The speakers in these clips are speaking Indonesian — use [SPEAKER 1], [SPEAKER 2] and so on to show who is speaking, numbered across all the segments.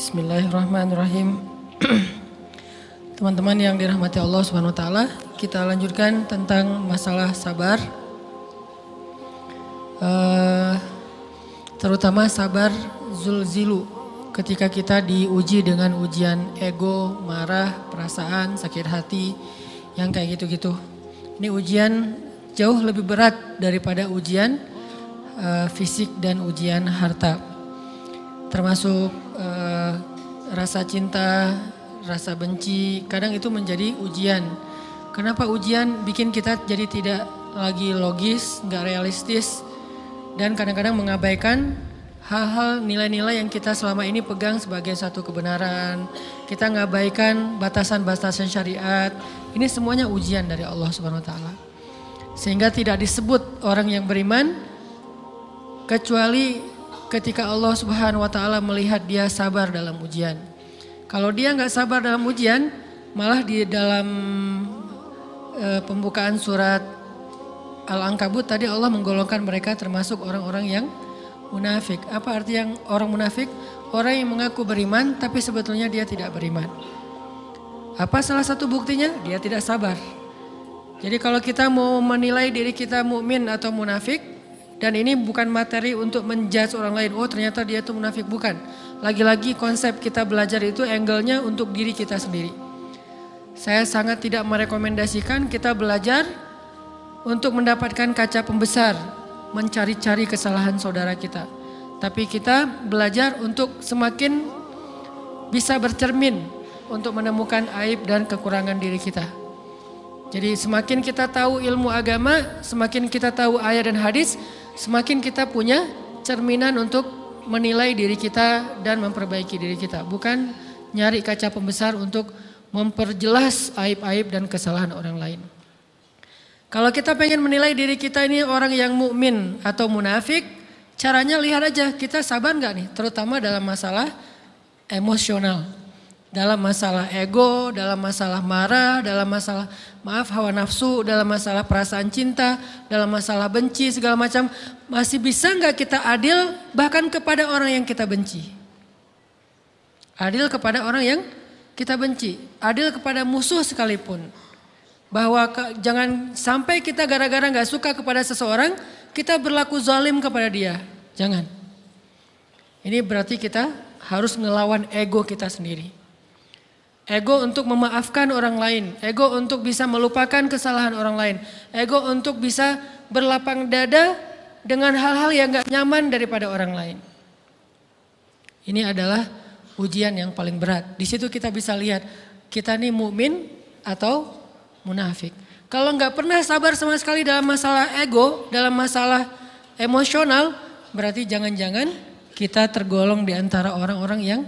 [SPEAKER 1] Bismillahirrahmanirrahim. Teman-teman yang dirahmati Allah Subhanahu wa taala, kita lanjutkan tentang masalah sabar. Uh, terutama sabar zulzilu ketika kita diuji dengan ujian ego, marah, perasaan, sakit hati, yang kayak gitu-gitu. Ini ujian jauh lebih berat daripada ujian uh, fisik dan ujian harta termasuk uh, rasa cinta, rasa benci, kadang itu menjadi ujian. Kenapa ujian bikin kita jadi tidak lagi logis, nggak realistis, dan kadang-kadang mengabaikan hal-hal nilai-nilai yang kita selama ini pegang sebagai satu kebenaran. Kita ngabaikan batasan-batasan syariat. Ini semuanya ujian dari Allah Subhanahu wa taala. Sehingga tidak disebut orang yang beriman kecuali ketika Allah Subhanahu wa taala melihat dia sabar dalam ujian. Kalau dia nggak sabar dalam ujian, malah di dalam e, pembukaan surat Al-Ankabut tadi Allah menggolongkan mereka termasuk orang-orang yang munafik. Apa arti yang orang munafik? Orang yang mengaku beriman tapi sebetulnya dia tidak beriman. Apa salah satu buktinya? Dia tidak sabar. Jadi kalau kita mau menilai diri kita mukmin atau munafik, dan ini bukan materi untuk menjudge orang lain. Oh ternyata dia itu munafik. Bukan. Lagi-lagi konsep kita belajar itu angle-nya untuk diri kita sendiri. Saya sangat tidak merekomendasikan kita belajar untuk mendapatkan kaca pembesar. Mencari-cari kesalahan saudara kita. Tapi kita belajar untuk semakin bisa bercermin untuk menemukan aib dan kekurangan diri kita. Jadi semakin kita tahu ilmu agama, semakin kita tahu ayat dan hadis, semakin kita punya cerminan untuk menilai diri kita dan memperbaiki diri kita. Bukan nyari kaca pembesar untuk memperjelas aib-aib dan kesalahan orang lain. Kalau kita pengen menilai diri kita ini orang yang mukmin atau munafik, caranya lihat aja kita sabar nggak nih, terutama dalam masalah emosional dalam masalah ego, dalam masalah marah, dalam masalah maaf hawa nafsu, dalam masalah perasaan cinta, dalam masalah benci segala macam masih bisa nggak kita adil bahkan kepada orang yang kita benci. Adil kepada orang yang kita benci, adil kepada musuh sekalipun. Bahwa ke, jangan sampai kita gara-gara nggak suka kepada seseorang, kita berlaku zalim kepada dia. Jangan. Ini berarti kita harus ngelawan ego kita sendiri. Ego untuk memaafkan orang lain. Ego untuk bisa melupakan kesalahan orang lain. Ego untuk bisa berlapang dada dengan hal-hal yang gak nyaman daripada orang lain. Ini adalah ujian yang paling berat. Di situ kita bisa lihat kita ini mukmin atau munafik. Kalau nggak pernah sabar sama sekali dalam masalah ego, dalam masalah emosional, berarti jangan-jangan kita tergolong di antara orang-orang yang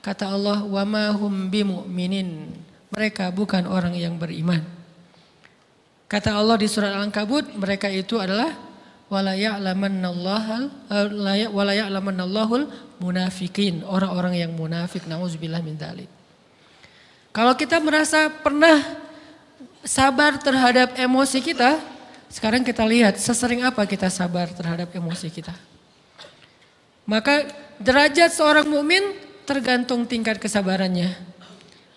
[SPEAKER 1] Kata Allah, "Wa ma hum bimu'minin." Mereka bukan orang yang beriman. Kata Allah di surat Al-Ankabut, mereka itu adalah wala ya'lamannallahul munafikin, orang-orang yang munafik. Nauzubillah min dzalik. Kalau kita merasa pernah sabar terhadap emosi kita, sekarang kita lihat sesering apa kita sabar terhadap emosi kita. Maka derajat seorang mukmin tergantung tingkat kesabarannya.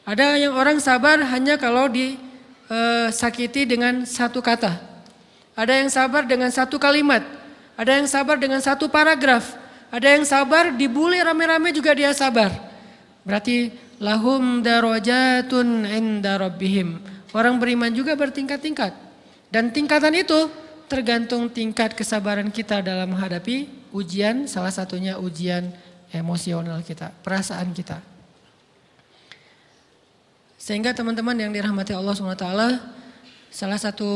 [SPEAKER 1] Ada yang orang sabar hanya kalau disakiti eh, dengan satu kata. Ada yang sabar dengan satu kalimat. Ada yang sabar dengan satu paragraf. Ada yang sabar dibully rame-rame juga dia sabar. Berarti lahum darajatun inda rabbihim. Orang beriman juga bertingkat-tingkat. Dan tingkatan itu tergantung tingkat kesabaran kita dalam menghadapi ujian, salah satunya ujian emosional kita, perasaan kita. Sehingga teman-teman yang dirahmati Allah SWT, salah satu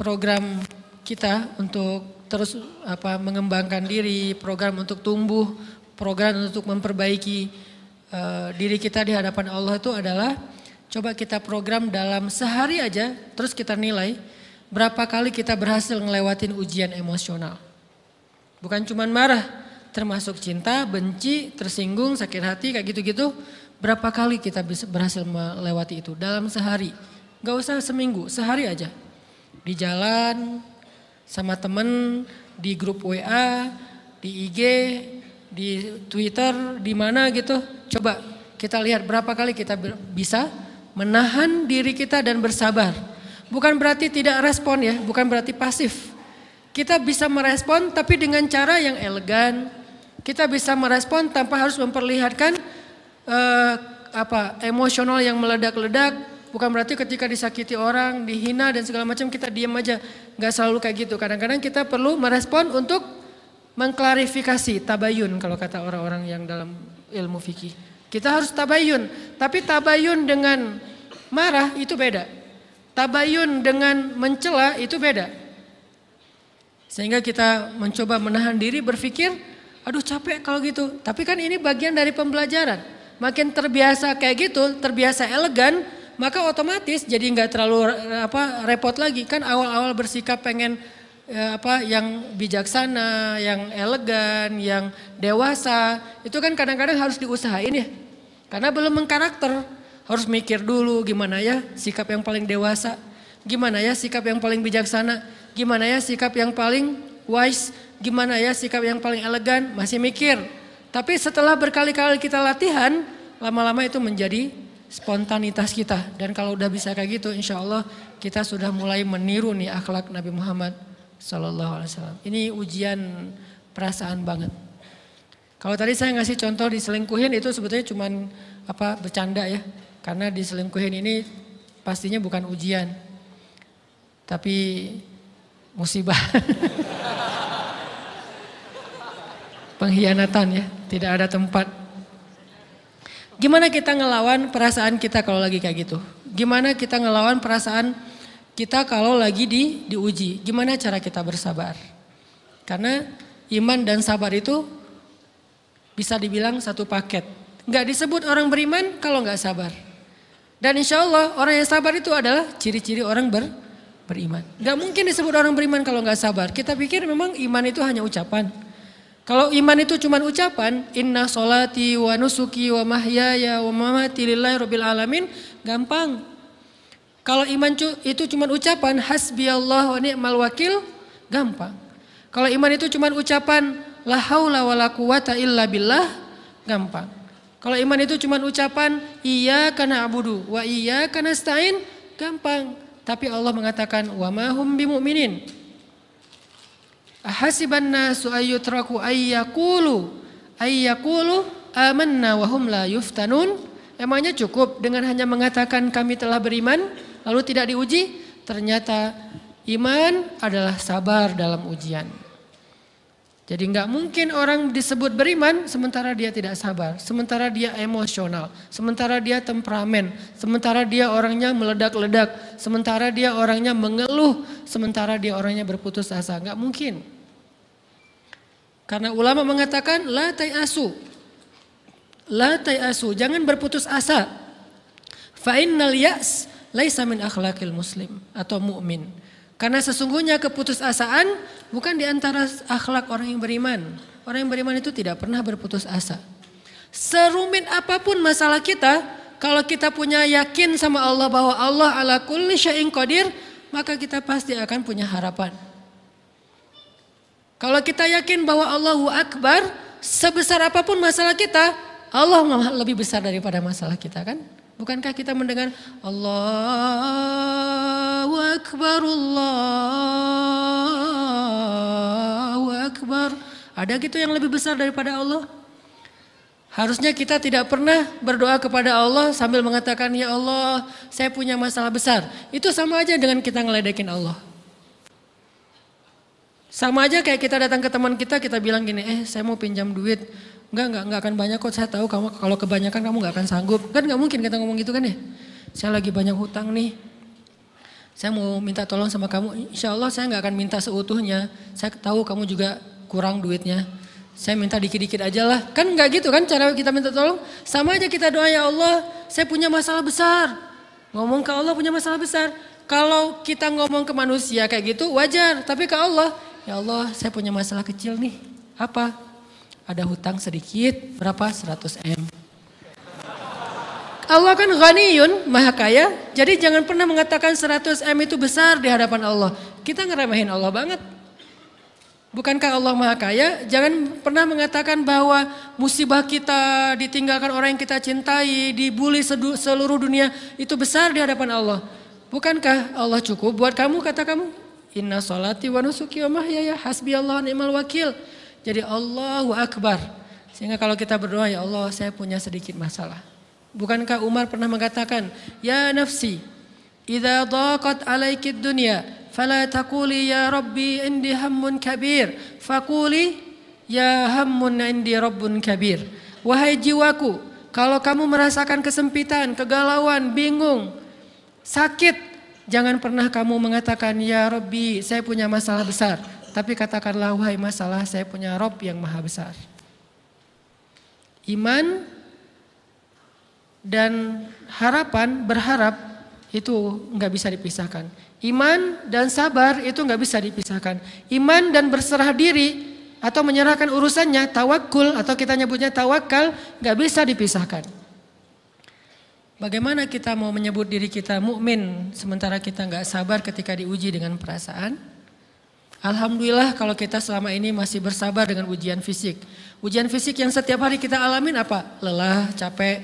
[SPEAKER 1] program kita untuk terus apa mengembangkan diri, program untuk tumbuh, program untuk memperbaiki uh, diri kita di hadapan Allah itu adalah coba kita program dalam sehari aja, terus kita nilai berapa kali kita berhasil ngelewatin ujian emosional. Bukan cuma marah, termasuk cinta, benci, tersinggung, sakit hati kayak gitu-gitu. Berapa kali kita bisa berhasil melewati itu dalam sehari? Gak usah seminggu, sehari aja. Di jalan, sama temen, di grup WA, di IG, di Twitter, di mana gitu. Coba kita lihat berapa kali kita bisa menahan diri kita dan bersabar. Bukan berarti tidak respon ya, bukan berarti pasif. Kita bisa merespon tapi dengan cara yang elegan. Kita bisa merespon tanpa harus memperlihatkan uh, apa emosional yang meledak-ledak. Bukan berarti ketika disakiti orang, dihina dan segala macam kita diam aja. Gak selalu kayak gitu. Kadang-kadang kita perlu merespon untuk mengklarifikasi tabayun kalau kata orang-orang yang dalam ilmu fikih. Kita harus tabayun, tapi tabayun dengan marah itu beda. Tabayun dengan mencela itu beda. Sehingga kita mencoba menahan diri berpikir, aduh capek kalau gitu. Tapi kan ini bagian dari pembelajaran. Makin terbiasa kayak gitu, terbiasa elegan, maka otomatis jadi nggak terlalu apa repot lagi. Kan awal-awal bersikap pengen ya, apa yang bijaksana, yang elegan, yang dewasa, itu kan kadang-kadang harus diusahain ya. Karena belum mengkarakter, harus mikir dulu gimana ya sikap yang paling dewasa, gimana ya sikap yang paling bijaksana, gimana ya sikap yang paling wise, gimana ya sikap yang paling elegan, masih mikir. Tapi setelah berkali-kali kita latihan, lama-lama itu menjadi spontanitas kita. Dan kalau udah bisa kayak gitu, insya Allah kita sudah mulai meniru nih akhlak Nabi Muhammad Wasallam. Ini ujian perasaan banget. Kalau tadi saya ngasih contoh diselingkuhin itu sebetulnya cuman apa bercanda ya. Karena diselingkuhin ini pastinya bukan ujian. Tapi musibah. Pengkhianatan ya, tidak ada tempat. Gimana kita ngelawan perasaan kita kalau lagi kayak gitu? Gimana kita ngelawan perasaan kita kalau lagi di diuji? Gimana cara kita bersabar? Karena iman dan sabar itu bisa dibilang satu paket. Nggak disebut orang beriman kalau nggak sabar. Dan insya Allah orang yang sabar itu adalah ciri-ciri orang ber, beriman. Nggak mungkin disebut orang beriman kalau nggak sabar. Kita pikir memang iman itu hanya ucapan. Kalau iman itu cuma ucapan, inna solati wa nusuki wa mahyaya wa mamati lillahi rabbil alamin, gampang. Kalau iman itu cuma ucapan, hasbi Allah wa ni'mal wakil, gampang. Kalau iman itu cuma ucapan, La haula wala quwata illa billah gampang. Kalau iman itu cuma ucapan iya karena abudu wa iya karena stain gampang. Tapi Allah mengatakan wa mahum bimu'minin. Ahasiban nasu ayyutraku ayyakulu ayyakulu amanna wa hum la yuftanun. Emangnya cukup dengan hanya mengatakan kami telah beriman lalu tidak diuji? Ternyata iman adalah sabar dalam ujian. Jadi nggak mungkin orang disebut beriman sementara dia tidak sabar, sementara dia emosional, sementara dia temperamen, sementara dia orangnya meledak-ledak, sementara dia orangnya mengeluh, sementara dia orangnya berputus asa. Nggak mungkin. Karena ulama mengatakan la asu, La asu, jangan berputus asa. Fa innal ya's laisa min akhlaqil muslim atau mukmin. Karena sesungguhnya keputusasaan bukan di antara akhlak orang yang beriman. Orang yang beriman itu tidak pernah berputus asa. Serumit apa pun masalah kita, kalau kita punya yakin sama Allah bahwa Allah ala kulli syai'in qadir, maka kita pasti akan punya harapan. Kalau kita yakin bahwa Allahu Akbar, sebesar apa pun masalah kita, Allah lebih besar daripada masalah kita kan? Bukankah kita mendengar Allahu Akbar, Allahu Akbar. Ada gitu yang lebih besar daripada Allah? Harusnya kita tidak pernah berdoa kepada Allah sambil mengatakan, Ya Allah saya punya masalah besar. Itu sama aja dengan kita ngeledekin Allah. Sama aja kayak kita datang ke teman kita, kita bilang gini, eh saya mau pinjam duit. Enggak, enggak, enggak akan banyak kok. Saya tahu kamu kalau kebanyakan kamu enggak akan sanggup. Kan enggak mungkin kita ngomong gitu kan ya. Saya lagi banyak hutang nih. Saya mau minta tolong sama kamu. Insya Allah saya enggak akan minta seutuhnya. Saya tahu kamu juga kurang duitnya. Saya minta dikit-dikit aja lah. Kan enggak gitu kan cara kita minta tolong. Sama aja kita doa ya Allah. Saya punya masalah besar. Ngomong ke Allah punya masalah besar. Kalau kita ngomong ke manusia kayak gitu wajar. Tapi ke Allah, ya Allah saya punya masalah kecil nih. Apa? ada hutang sedikit, berapa? 100 M. Allah kan ghaniyun, maha kaya. Jadi jangan pernah mengatakan 100 M itu besar di hadapan Allah. Kita ngeremehin Allah banget. Bukankah Allah Maha Kaya? Jangan pernah mengatakan bahwa musibah kita ditinggalkan orang yang kita cintai, dibully seluruh dunia itu besar di hadapan Allah. Bukankah Allah cukup buat kamu kata kamu? Inna salati wa nusuki wa mahyaya hasbi Allah ni'mal wakil. Jadi Allahu Akbar. Sehingga kalau kita berdoa ya Allah saya punya sedikit masalah. Bukankah Umar pernah mengatakan, Ya nafsi, Iza daqat alaikid dunya, fala takuli ya Rabbi indi hammun kabir, fakuli ya hammun indi rabbun kabir. Wahai jiwaku, kalau kamu merasakan kesempitan, kegalauan, bingung, sakit, jangan pernah kamu mengatakan ya Rabbi, saya punya masalah besar. Tapi katakanlah wahai masalah, saya punya Rob yang maha besar. Iman dan harapan, berharap itu nggak bisa dipisahkan. Iman dan sabar itu nggak bisa dipisahkan. Iman dan berserah diri atau menyerahkan urusannya, tawakul atau kita nyebutnya tawakal nggak bisa dipisahkan. Bagaimana kita mau menyebut diri kita mukmin sementara kita nggak sabar ketika diuji dengan perasaan? Alhamdulillah kalau kita selama ini masih bersabar dengan ujian fisik. Ujian fisik yang setiap hari kita alamin apa? Lelah, capek,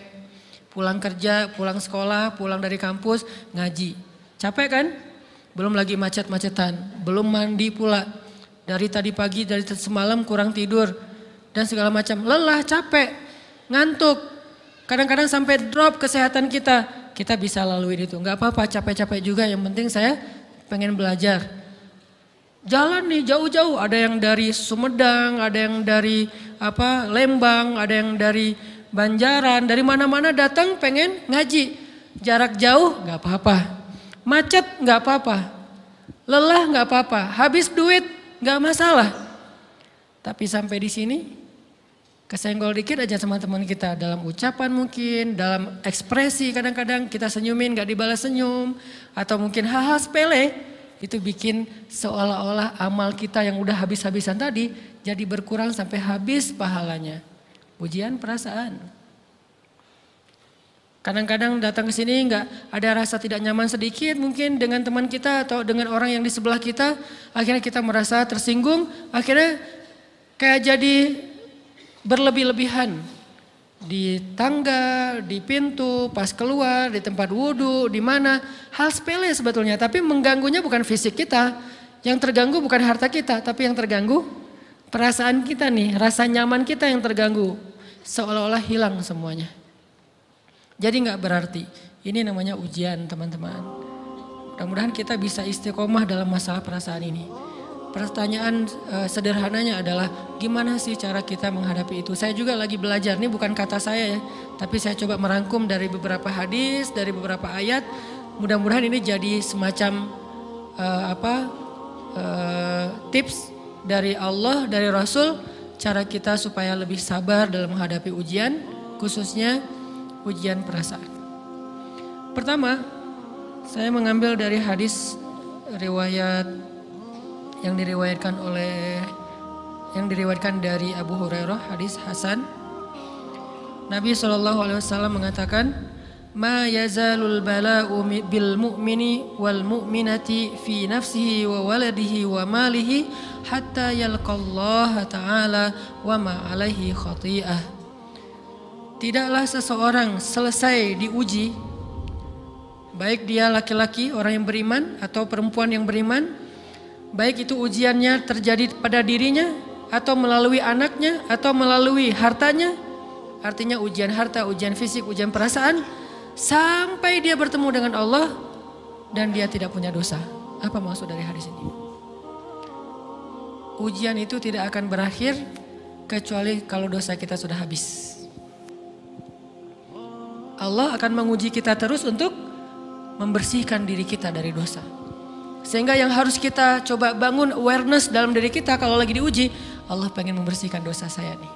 [SPEAKER 1] pulang kerja, pulang sekolah, pulang dari kampus, ngaji. Capek kan? Belum lagi macet-macetan, belum mandi pula. Dari tadi pagi, dari semalam kurang tidur. Dan segala macam. Lelah, capek, ngantuk. Kadang-kadang sampai drop kesehatan kita. Kita bisa lalui itu. Enggak apa-apa, capek-capek juga. Yang penting saya pengen belajar. Jalan nih jauh-jauh. Ada yang dari Sumedang, ada yang dari apa Lembang, ada yang dari Banjaran. Dari mana-mana datang pengen ngaji. Jarak jauh nggak apa-apa. Macet nggak apa-apa. Lelah nggak apa-apa. Habis duit nggak masalah. Tapi sampai di sini kesenggol dikit aja sama teman kita dalam ucapan mungkin, dalam ekspresi kadang-kadang kita senyumin nggak dibalas senyum atau mungkin hal-hal sepele itu bikin seolah-olah amal kita yang udah habis-habisan tadi jadi berkurang sampai habis pahalanya. Ujian perasaan. Kadang-kadang datang ke sini nggak ada rasa tidak nyaman sedikit mungkin dengan teman kita atau dengan orang yang di sebelah kita. Akhirnya kita merasa tersinggung, akhirnya kayak jadi berlebih-lebihan. Di tangga, di pintu, pas keluar, di tempat wudhu, di mana. Hal sepele sebetulnya, tapi mengganggunya bukan fisik kita. Yang terganggu bukan harta kita, tapi yang terganggu perasaan kita nih, rasa nyaman kita yang terganggu. Seolah-olah hilang semuanya. Jadi nggak berarti. Ini namanya ujian teman-teman. Mudah-mudahan kita bisa istiqomah dalam masalah perasaan ini. Pertanyaan uh, sederhananya adalah gimana sih cara kita menghadapi itu? Saya juga lagi belajar, ini bukan kata saya ya, tapi saya coba merangkum dari beberapa hadis, dari beberapa ayat. Mudah-mudahan ini jadi semacam uh, apa uh, tips dari Allah, dari Rasul, cara kita supaya lebih sabar dalam menghadapi ujian, khususnya ujian perasaan. Pertama, saya mengambil dari hadis riwayat yang diriwayatkan oleh yang diriwayatkan dari Abu Hurairah hadis Hasan. Nabi Shallallahu Alaihi Wasallam mengatakan, "Ma yazalul bala'u bil mu'mini wal mu'minati fi nafsihi wa waladihi wa malihi hatta yalqallaha ta'ala wa ma alaihi khati'ah." Tidaklah seseorang selesai diuji, baik dia laki-laki orang yang beriman atau perempuan yang beriman, baik itu ujiannya terjadi pada dirinya atau melalui anaknya atau melalui hartanya, artinya ujian harta, ujian fisik, ujian perasaan, sampai dia bertemu dengan Allah dan dia tidak punya dosa. Apa maksud dari hadis ini? Ujian itu tidak akan berakhir kecuali kalau dosa kita sudah habis. Allah akan menguji kita terus untuk membersihkan diri kita dari dosa. Sehingga yang harus kita coba bangun awareness dalam diri kita kalau lagi diuji, Allah pengen membersihkan dosa saya nih.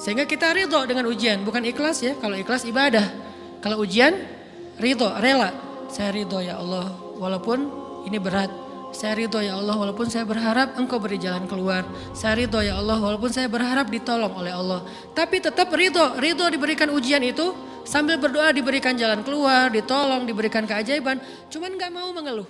[SPEAKER 1] Sehingga kita ridho dengan ujian, bukan ikhlas ya. Kalau ikhlas ibadah. Kalau ujian, ridho, rela. Saya ridho ya Allah, walaupun ini berat. Saya ridho ya Allah walaupun saya berharap engkau beri jalan keluar. Saya ridho ya Allah walaupun saya berharap ditolong oleh Allah. Tapi tetap ridho, ridho diberikan ujian itu sambil berdoa diberikan jalan keluar, ditolong, diberikan keajaiban. Cuman gak mau mengeluh.